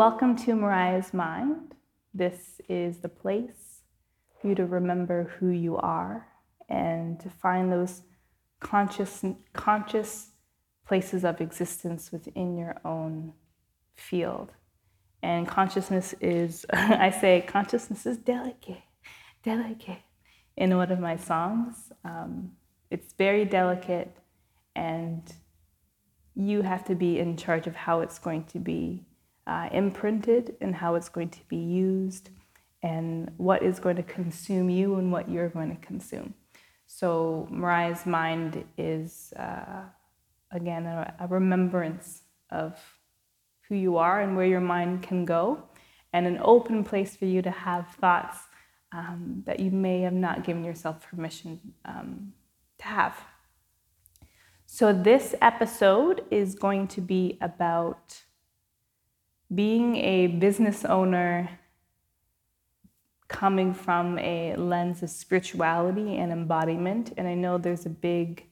welcome to Mariah's Mind. This is the place for you to remember who you are and to find those conscious, conscious places of existence within your own field. And consciousness is, I say, consciousness is delicate, delicate. In one of my songs, um, it's very delicate, and you have to be in charge of how it's going to be uh, imprinted and how it's going to be used and what is going to consume you and what you're going to consume. So, Mariah's mind is, uh, again, a, a, remembrance of who you are and where your mind can go, and an open place for you to have thoughts um, that you may have not given yourself permission um, to have. So, this episode is going to be about being a business owner coming from a lens of spirituality and embodiment. And I know there's a big,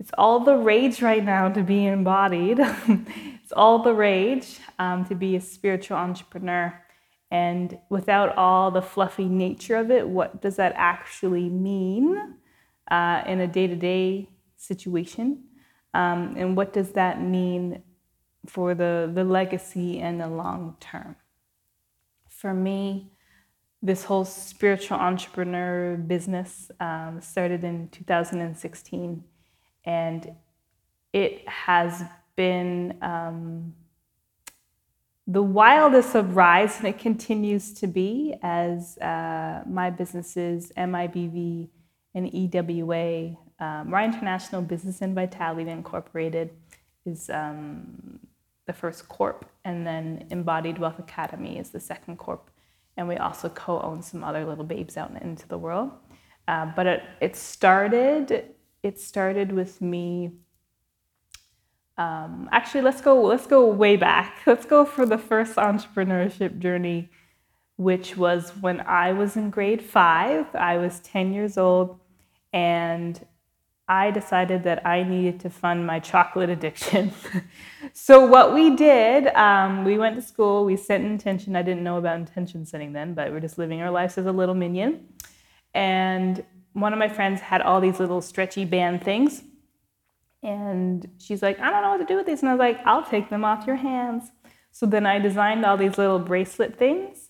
it's all the rage right now to be embodied. it's all the rage um, to be a spiritual entrepreneur. And without all the fluffy nature of it, what does that actually mean uh, in a day to day situation? Um, and what does that mean for the, the legacy and the long term. For me, this whole spiritual entrepreneur business um, started in 2016, and it has been um, the wildest of rides, and it continues to be as uh, my businesses, MIBV and EWA, um, International Business and Vitality Incorporated, is um, the first corp, and then Embodied Wealth Academy is the second corp. And we also co own some other little babes out into the world. Uh, but it, it started it started with me um, actually let's go let's go way back let's go for the first entrepreneurship journey which was when i was in grade five i was 10 years old and I decided that I needed to fund my chocolate addiction. so, what we did, um, we went to school, we set intention. I didn't know about intention setting then, but we're just living our lives as a little minion. And one of my friends had all these little stretchy band things. And she's like, I don't know what to do with these. And I was like, I'll take them off your hands. So then I designed all these little bracelet things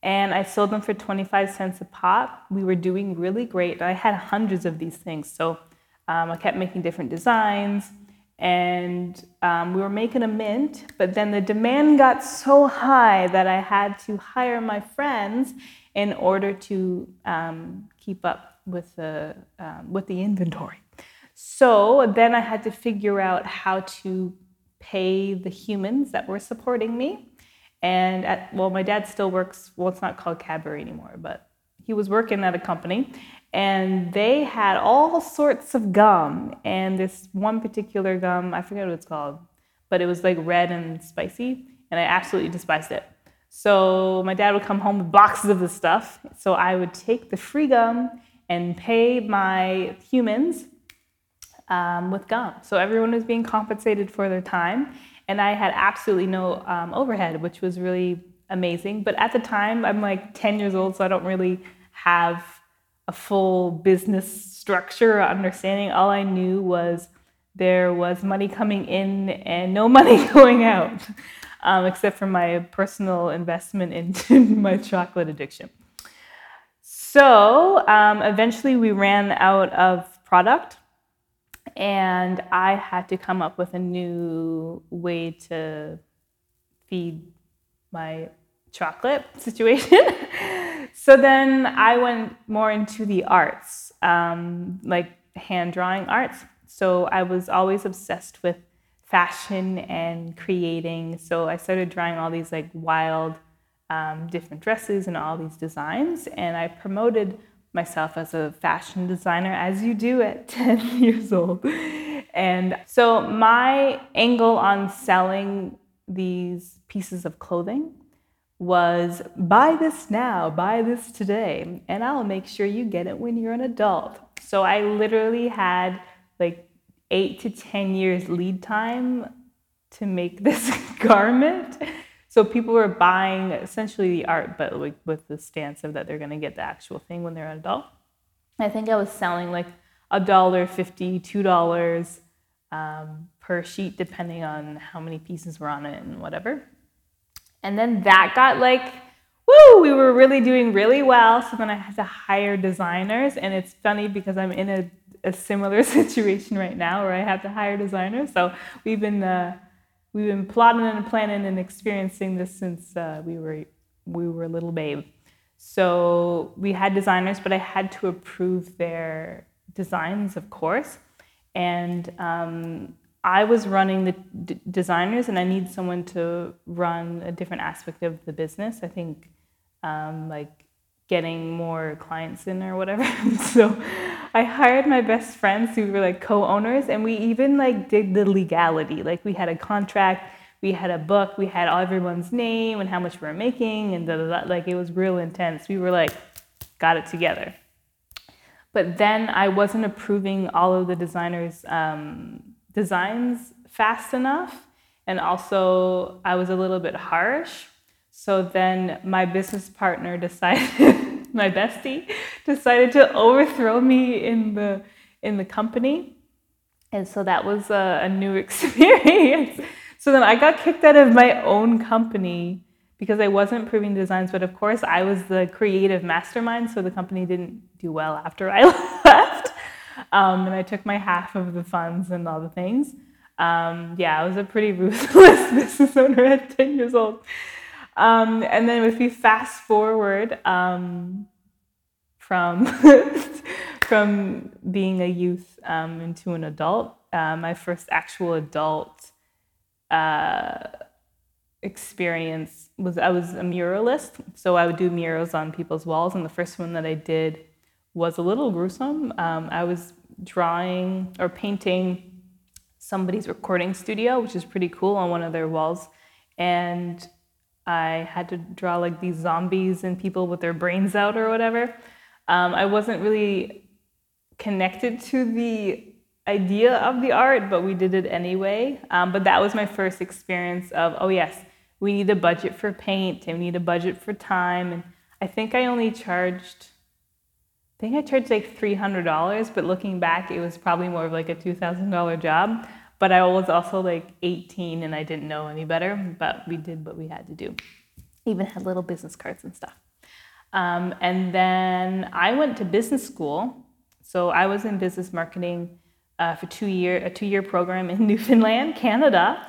and I sold them for 25 cents a pop. We were doing really great. I had hundreds of these things. So um, I kept making different designs and um, we were making a mint, but then the demand got so high that I had to hire my friends in order to um, keep up with the, um, with the inventory. So then I had to figure out how to pay the humans that were supporting me. And at, well, my dad still works, well, it's not called Cadbury anymore, but he was working at a company and they had all sorts of gum. And this one particular gum, I forget what it's called, but it was like red and spicy, and I absolutely despised it. So my dad would come home with boxes of this stuff. So I would take the free gum and pay my humans um, with gum. So everyone was being compensated for their time, and I had absolutely no um, overhead, which was really amazing. But at the time, I'm like 10 years old, so I don't really have a full business structure understanding. All I knew was there was money coming in and no money going out, um, except for my personal investment into my chocolate addiction. So um, eventually we ran out of product, and I had to come up with a new way to feed my chocolate situation. So then I went more into the arts, um, like hand drawing arts. So I was always obsessed with fashion and creating. So I started drawing all these like wild, um, different dresses and all these designs. And I promoted myself as a fashion designer, as you do at 10 years old. And so my angle on selling these pieces of clothing was buy this now, buy this today, and I'll make sure you get it when you're an adult. So I literally had like eight to 10 years lead time to make this garment. So people were buying essentially the art, but like with the stance of that they're to get the actual thing when they're an adult. I think I was selling like a dollar fifty, two dollars um, per sheet, depending on how many pieces were on it and whatever. And then that got like, woo, we were really doing really well. So then I had to hire designers, and it's funny because I'm in a a similar situation right now where I have to hire designers. So we've been uh, we've been plotting and planning and experiencing this since uh, we were we were a little babe. So we had designers, but I had to approve their designs, of course. And um, I was running the d- designers, and I need someone to run a different aspect of the business. I think um, like getting more clients in or whatever. so I hired my best friends who were like co-owners and we even like did the legality. Like we had a contract, we had a book, we had everyone's name and how much we were making and like it was real intense. We were like got it together. But then I wasn't approving all of the designers' um, designs fast enough. And also, I was a little bit harsh so then my business partner decided, my bestie, decided to overthrow me in the in the company, and so that was a, a new experience. so then I got kicked out of my own company because I wasn't proving designs, but of course I was the creative mastermind, so the company didn't do well after I left. Um, and I took my half of the funds and all the things. Um, yeah, I was a pretty ruthless business owner at 10 years old. Um, and then if we fast forward um, from from being a youth um, into an adult, uh, my first actual adult uh, experience was I was a muralist, so I would do murals on people's walls, and the first one that I did was a little gruesome. Um, I was drawing or painting somebody's recording studio, which is pretty cool, on one of their walls, and I had to draw like these zombies and people with their brains out or whatever. Um, I wasn't really connected to the idea of the art, but we did it anyway. Um, but that was my first experience of, oh, yes, we need a budget for paint and we need a budget for time. And I think I only charged, I think I charged like $300, but looking back, it was probably more of like a $2,000 job. But I was also like 18 and I didn't know any better, but we did what we had to do. Even had little business cards and stuff. Um, and then I went to business school. So I was in business marketing uh, for two year a two year program in Newfoundland, Canada,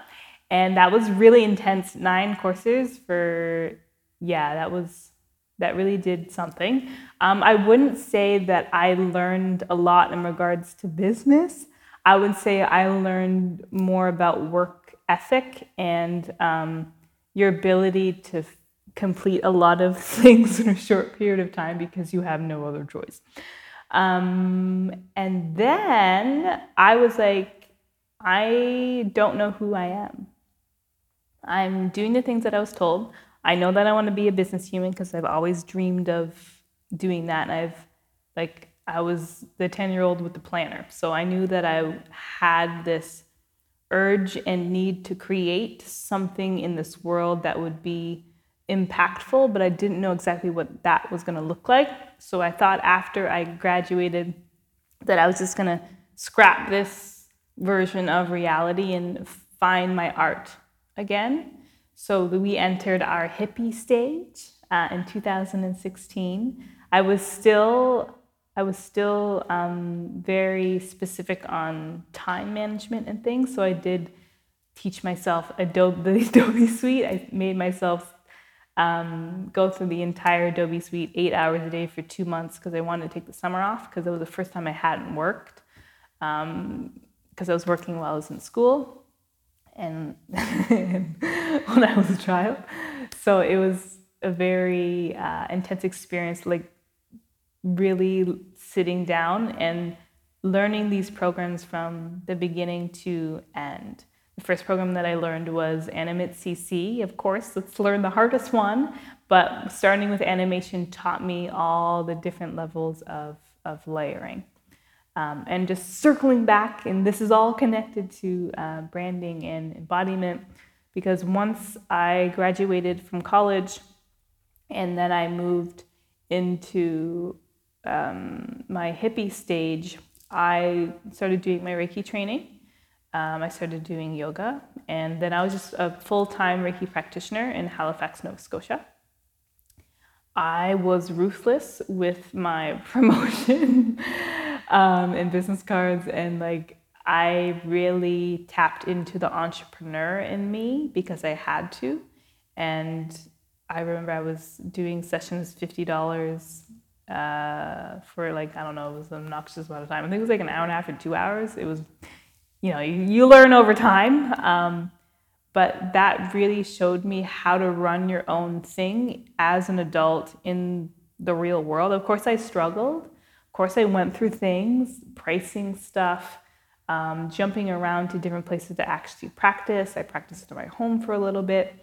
and that was really intense. Nine courses for yeah, that was that really did something. Um, I wouldn't say that I learned a lot in regards to business. I would say I learned more about work ethic and um, your ability to f- complete a lot of things in a short period of time because you have no other choice. Um, and then I was like, I don't know who I am. I'm doing the things that I was told. I know that I want to be a business human because I've always dreamed of doing that. And I've like I was the 10 year old with the planner. So I knew that I had this urge and need to create something in this world that would be impactful, but I didn't know exactly what that was going to look like. So I thought after I graduated that I was just going to scrap this version of reality and find my art again. So we entered our hippie stage uh, in 2016. I was still I was still um, very specific on time management and things. So I did teach myself Adobe, the Adobe Suite. I made myself um, go through the entire Adobe Suite eight hours a day for two months because I wanted to take the summer off because it was the first time I hadn't worked because um, I was working while I was in school and when I was a child. So it was a very uh, intense experience, like really sitting down and learning these programs from the beginning to end. The first program that I learned was Animate CC, of course, let's learn the hardest one, but starting with animation taught me all the different levels of, of layering. Um, and just circling back, and this is all connected to uh, branding and embodiment because once I graduated from college and then I moved into um, my hippie stage, I started doing my Reiki training. Um, I started doing yoga, and then I was just a full time Reiki practitioner in Halifax, Nova Scotia. I was ruthless with my promotion um, and business cards, and like I really tapped into the entrepreneur in me because I had to. And I remember I was doing sessions fifty dollars uh, for like I don't know, it was an obnoxious amount of time. I think it was like an hour and a half or two hours. It was, you know, you, you learn over time. Um, but that really showed me how to run your own thing as an adult in the real world. Of course, I struggled. Course, I went through things, pricing stuff, um, jumping around to different places to actually practice. I practiced in my home for a little bit.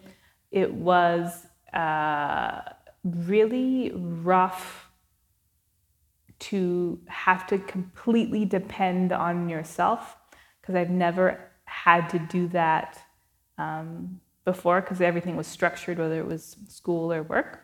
It was uh, really rough to have to completely depend on yourself because I've never had to do that um, before because everything was structured, whether it was school or work.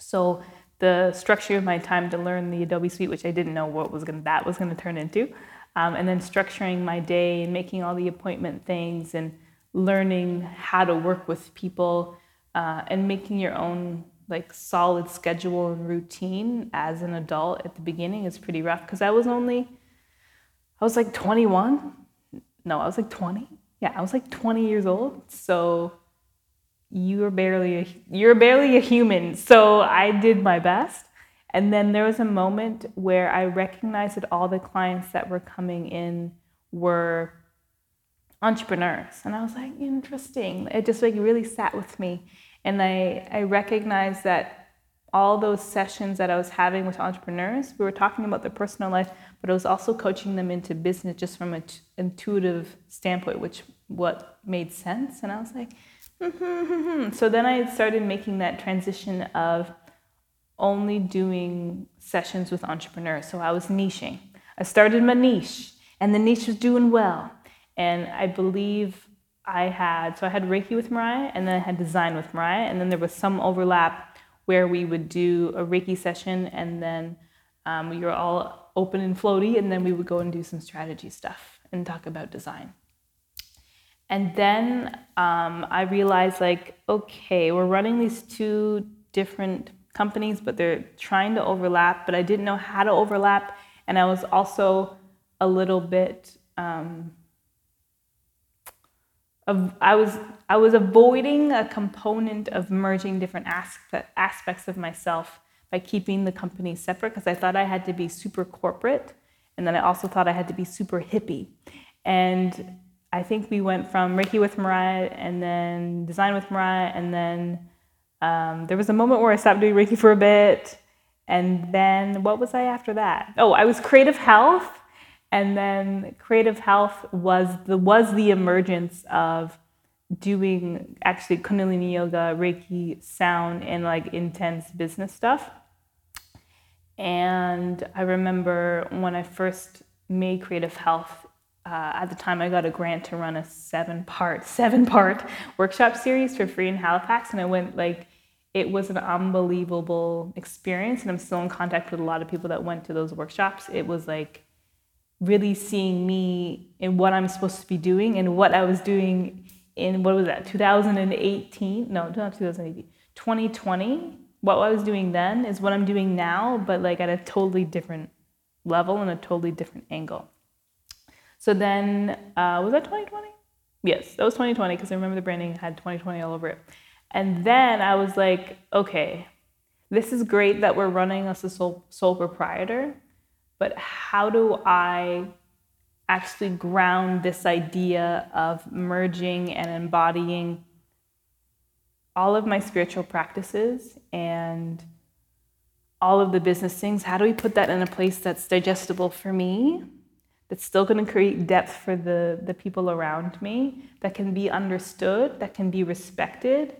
So the structure of my time to learn the Adobe Suite, which I didn't know what was gonna, that was going to turn into, um, and then structuring my day and making all the appointment things and learning how to work with people uh, and making your own like solid schedule and routine as an adult at the beginning is pretty rough because I was only I was like 21 no I was like 20 yeah, I was like 20 years old. So you're barely a, you're barely a human. So I did my best. And then there was a moment where I recognized that all the clients that were coming in were entrepreneurs. And I was like, interesting. It just like really sat with me. And I, I recognized that all those sessions that I was having with entrepreneurs, we were talking about their personal life, but I was also coaching them into business just from an intuitive standpoint, which what made sense. And I was like, mm-hmm. so then I started making that transition of only doing sessions with entrepreneurs. So I was niching. I started my niche, and the niche was doing well. And I believe I had, so I had Reiki with Mariah, and then I had design with Mariah, and then there was some overlap where we would do a Reiki session, and then um, we were all open and floaty, and then we would go and do some strategy stuff and talk about design. And then um, I realized, like, okay, we're running these two different companies, but they're trying to overlap, but I didn't know how to overlap. And I was also a little bit, um, I was I was avoiding a component of merging different aspe- aspects of myself by keeping the company separate because I thought I had to be super corporate, and then I also thought I had to be super hippie. And I think we went from Reiki with Mariah and then design with Mariah, and then um, there was a moment where I stopped doing Reiki for a bit. And then what was I after that? Oh, I was creative health. And then creative health was the was the emergence of doing actually Kundalini yoga, Reiki, sound, and like intense business stuff. And I remember when I first made creative health, uh, at the time I got a grant to run a seven part seven part workshop series for free in Halifax. And I went like it was an unbelievable experience. And I'm still in contact with a lot of people that went to those workshops. It was like really seeing me in what I'm supposed to be doing and what I was doing in what was that 2018 no not 2018 2020 what I was doing then is what I'm doing now but like at a totally different level and a totally different angle so then, uh, was that 2020? Yes, that was 2020 because I remember the branding had 2020 all over it. And then I was like, okay, this is great that we're running as a sole, sole proprietor, but how do I actually ground this idea of merging and embodying all of my spiritual practices and all of the business things? How do we put that in a place that's digestible for me? That's still going to create depth for the, the people around me, that can be understood, that can be respected,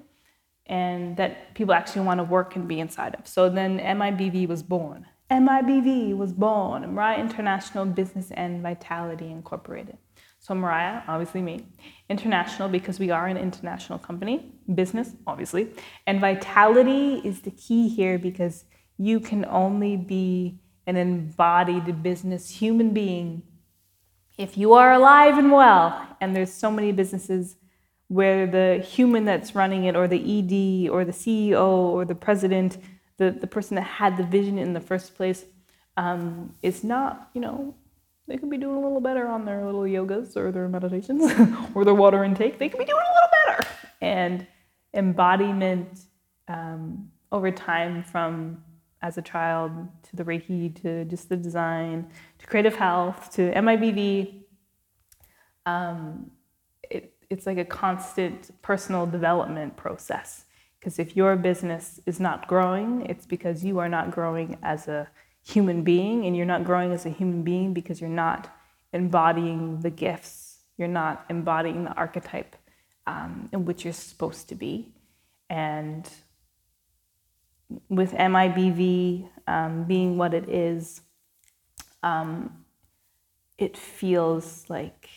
and that people actually want to work and be inside of. So then MIBV was born. MIBV was born, Mariah International Business and Vitality Incorporated. So Mariah, obviously me. International because we are an international company. Business, obviously. And vitality is the key here because you can only be an embodied business human being if you are alive and well. And there's so many businesses where the human that's running it or the ED or the CEO or the president, the, the person that had the vision in the first place, um, is not, you know, they could be doing a little better on their little yogas or their meditations or their water intake. They could be doing a little better. And embodiment um, over time from as a child to the Reiki to just the design to creative health to MIBV. Um, it, it's like a constant personal development process. Because if your business is not growing, it's because you are not growing as a human being, and you're not growing as a human being because you're not embodying the gifts, you're not embodying the archetype um, in which you're supposed to be. And with MIBV um, being what it is, um, it feels like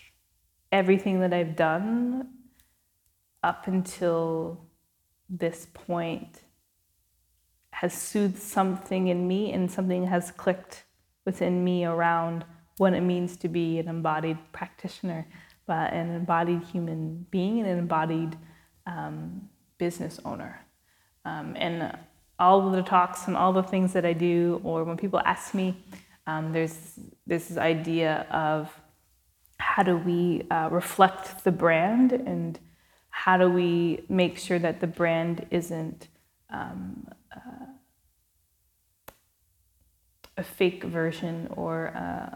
everything that I've done up until this point has soothed something in me and something has clicked within me around what it means to be an embodied practitioner, but an embodied human being and an embodied um, business owner. Um, and all the talks and all the things that I do, or when people ask me, um, there's this idea of how do we uh, reflect the brand and how do we make sure that the brand isn't um, uh, a fake version or uh,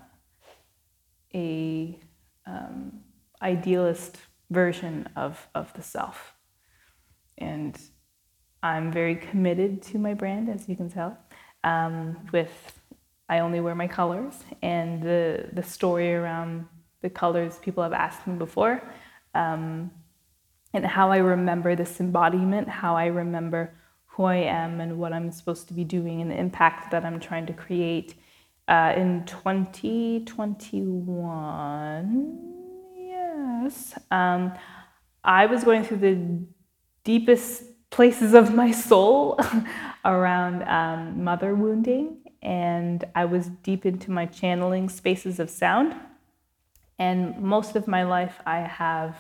a um, idealist version of, of the self. And I'm very committed to my brand, as you can tell. Um, with I only wear my colors, and the the story around the colors people have asked me before, um, and how I remember this embodiment, how I remember who I am and what I'm supposed to be doing, and the impact that I'm trying to create. Uh, in 2021, yes, um, I was going through the deepest places of my soul around um, mother wounding, and I was deep into my channeling spaces of sound. And most of my life, I have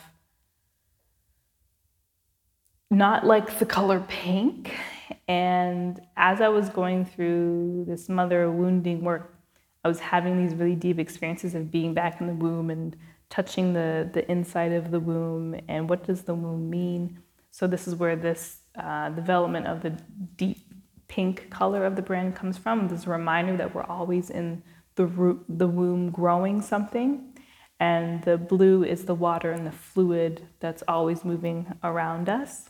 not liked the color pink. And as I was going through this mother wounding work, I was having these really deep experiences of being back in the womb and touching the, the inside of the womb and what does the womb mean so this is where this uh, development of the deep pink color of the brand comes from. This reminder that we're always in the root, the womb growing something, and the blue is the water and the fluid that's always moving around us,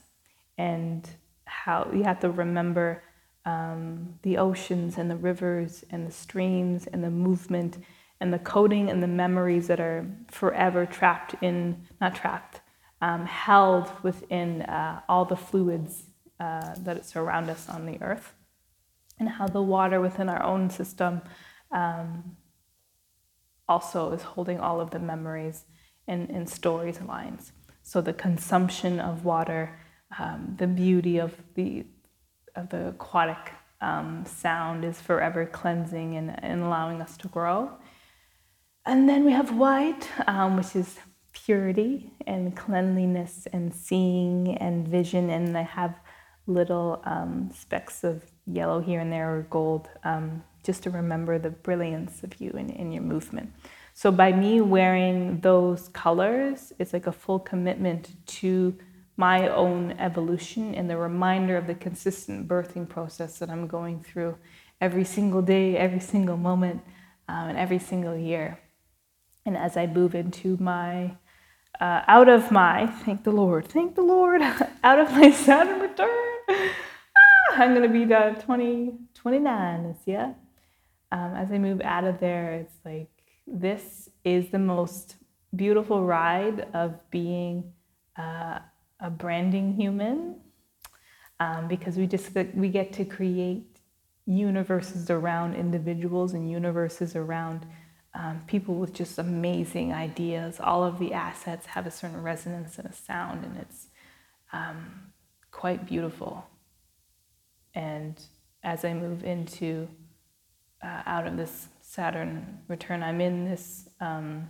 and how you have to remember um, the oceans and the rivers and the streams and the movement and the coding and the memories that are forever trapped in, not trapped, um, held within uh, all the fluids uh, that surround us on the earth, and how the water within our own system um, also is holding all of the memories and, and stories and lines. So the consumption of water, um, the beauty of the of the aquatic um, sound is forever cleansing and, and allowing us to grow. And then we have white, um, which is purity and cleanliness and seeing and vision. And I have little um, specks of yellow here and there or gold um, just to remember the brilliance of you and in your movement. So by me wearing those colors, it's like a full commitment to my own evolution and the reminder of the consistent birthing process that I'm going through every single day, every single moment, um, and every single year. And as I move into my uh, out of my, thank the Lord, thank the Lord, out of my Saturn return. Ah, I'm going to be the 20, 29 this year. Um, as I move out of there, it's like this is the most beautiful ride of being uh, a branding human um, because we just we get to create universes around individuals and universes around um, people with just amazing ideas. All of the assets have a certain resonance and a sound, and it's um, quite beautiful. And as I move into uh, out of this Saturn return, I'm in this um,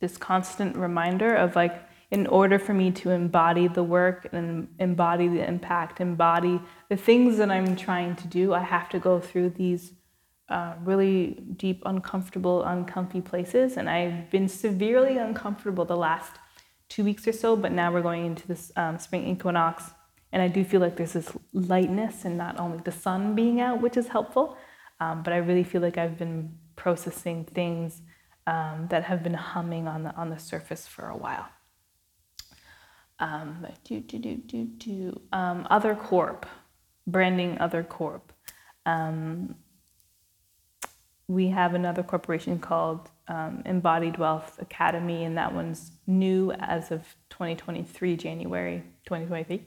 this constant reminder of like, in order for me to embody the work and embody the impact, embody the things that I'm trying to do, I have to go through these uh, really deep, uncomfortable, uncomfy places. And I've been severely uncomfortable the last two weeks or so, but now we're going into this um, spring equinox. And I do feel like there's this lightness and not only the sun being out, which is helpful, um, but I really feel like I've been processing things um, that have been humming on the, on the surface for a while. Um, do, do, do, do, do. Um, other Corp, branding Other Corp. Um, we have another corporation called um, Embodied Wealth Academy, and that one's new as of 2023, January 2023.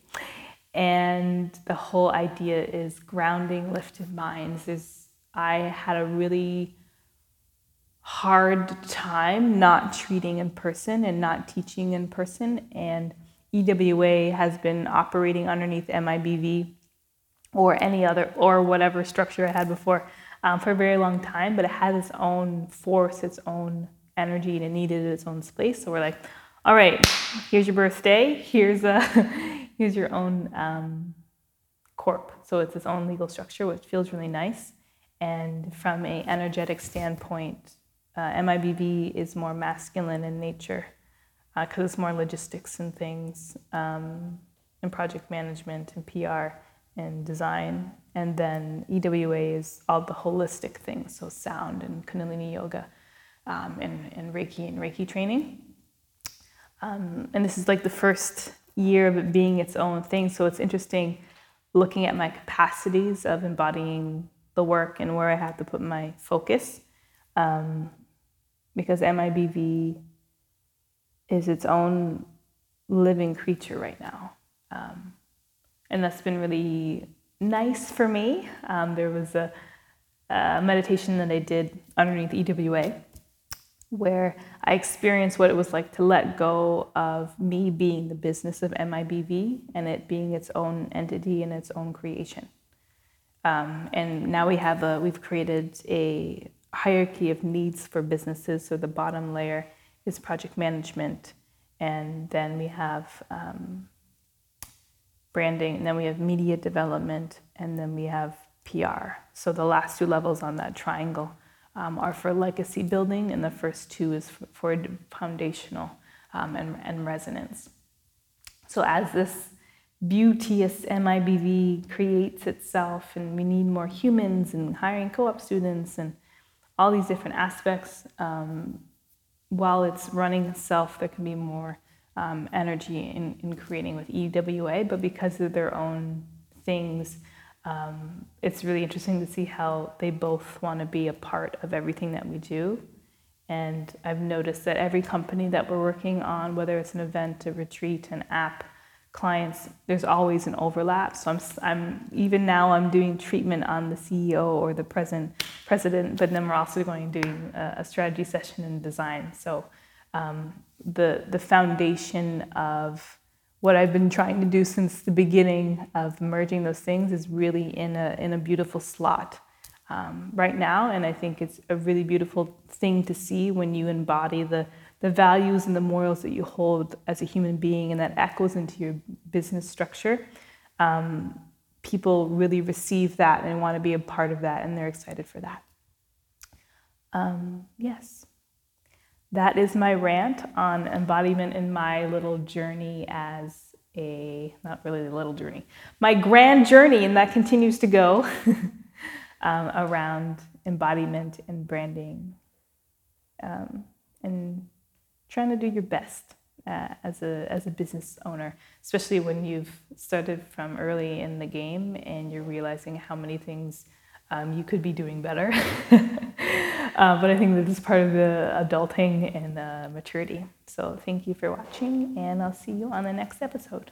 And the whole idea is grounding lifted minds. Is I had a really hard time not treating in person and not teaching in person, and EWA has been operating underneath MIBV or any other or whatever structure I had before um, for a very long time, but it had its own force, its own energy, and it needed its own space. So we're like, all right, here's your birthday. Here's a here's your own um, corp. So it's its own legal structure, which feels really nice. And from a energetic standpoint, uh, MIBV is more masculine in nature because uh, it's more logistics and things, um, and project management and PR and design. And then EWA is all the holistic things, so sound and Kundalini yoga um, and, and Reiki and Reiki training. Um, and this is like the first year of it being its own thing. So it's interesting looking at my capacities of embodying the work and where I have to put my focus. Um, because MIBV is its own living creature right now. Um, and that's been really nice for me. Um, there was a, a, meditation that I did underneath EWA where I experienced what it was like to let go of me being the business of MIBV and it being its own entity and its own creation. Um, and now we have a, we've created a hierarchy of needs for businesses. So the bottom layer is project management, and then we have um, branding, and then we have media development, and then we have PR. So the last two levels on that triangle um, are for legacy building, and the first two is for, foundational um, and, and resonance. So as this beauteous MIBV creates itself, and we need more humans, and hiring co-op students, and all these different aspects, um, while it's running itself, there can be more um, energy in, in creating with EWA, but because of their own things, um, it's really interesting to see how they both want to be a part of everything that we do. And I've noticed that every company that we're working on, whether it's an event, a retreat, an app, clients, there's always an overlap. So I'm, I'm even now I'm doing treatment on the CEO or the present president, but then we're also going doing a, a strategy session in design. So um, the the foundation of what I've been trying to do since the beginning of merging those things is really in a in a beautiful slot um, right now, and I think it's a really beautiful thing to see when you embody the the values and the morals that you hold as a human being, and that echoes into your business structure. Um, people really receive that and want to be a part of that, and they're excited for that. Um, yes that is my rant on embodiment in my little journey as a, not really a little journey, my grand journey, and that continues to go um, around embodiment and branding um, and trying to do your best uh, as, a, as a business owner, especially when you've started from early in the game and you're realizing how many things um, you could be doing better. uh, but I think this is part of the adulting and uh, maturity. So thank you for watching, and I'll see you on the next episode.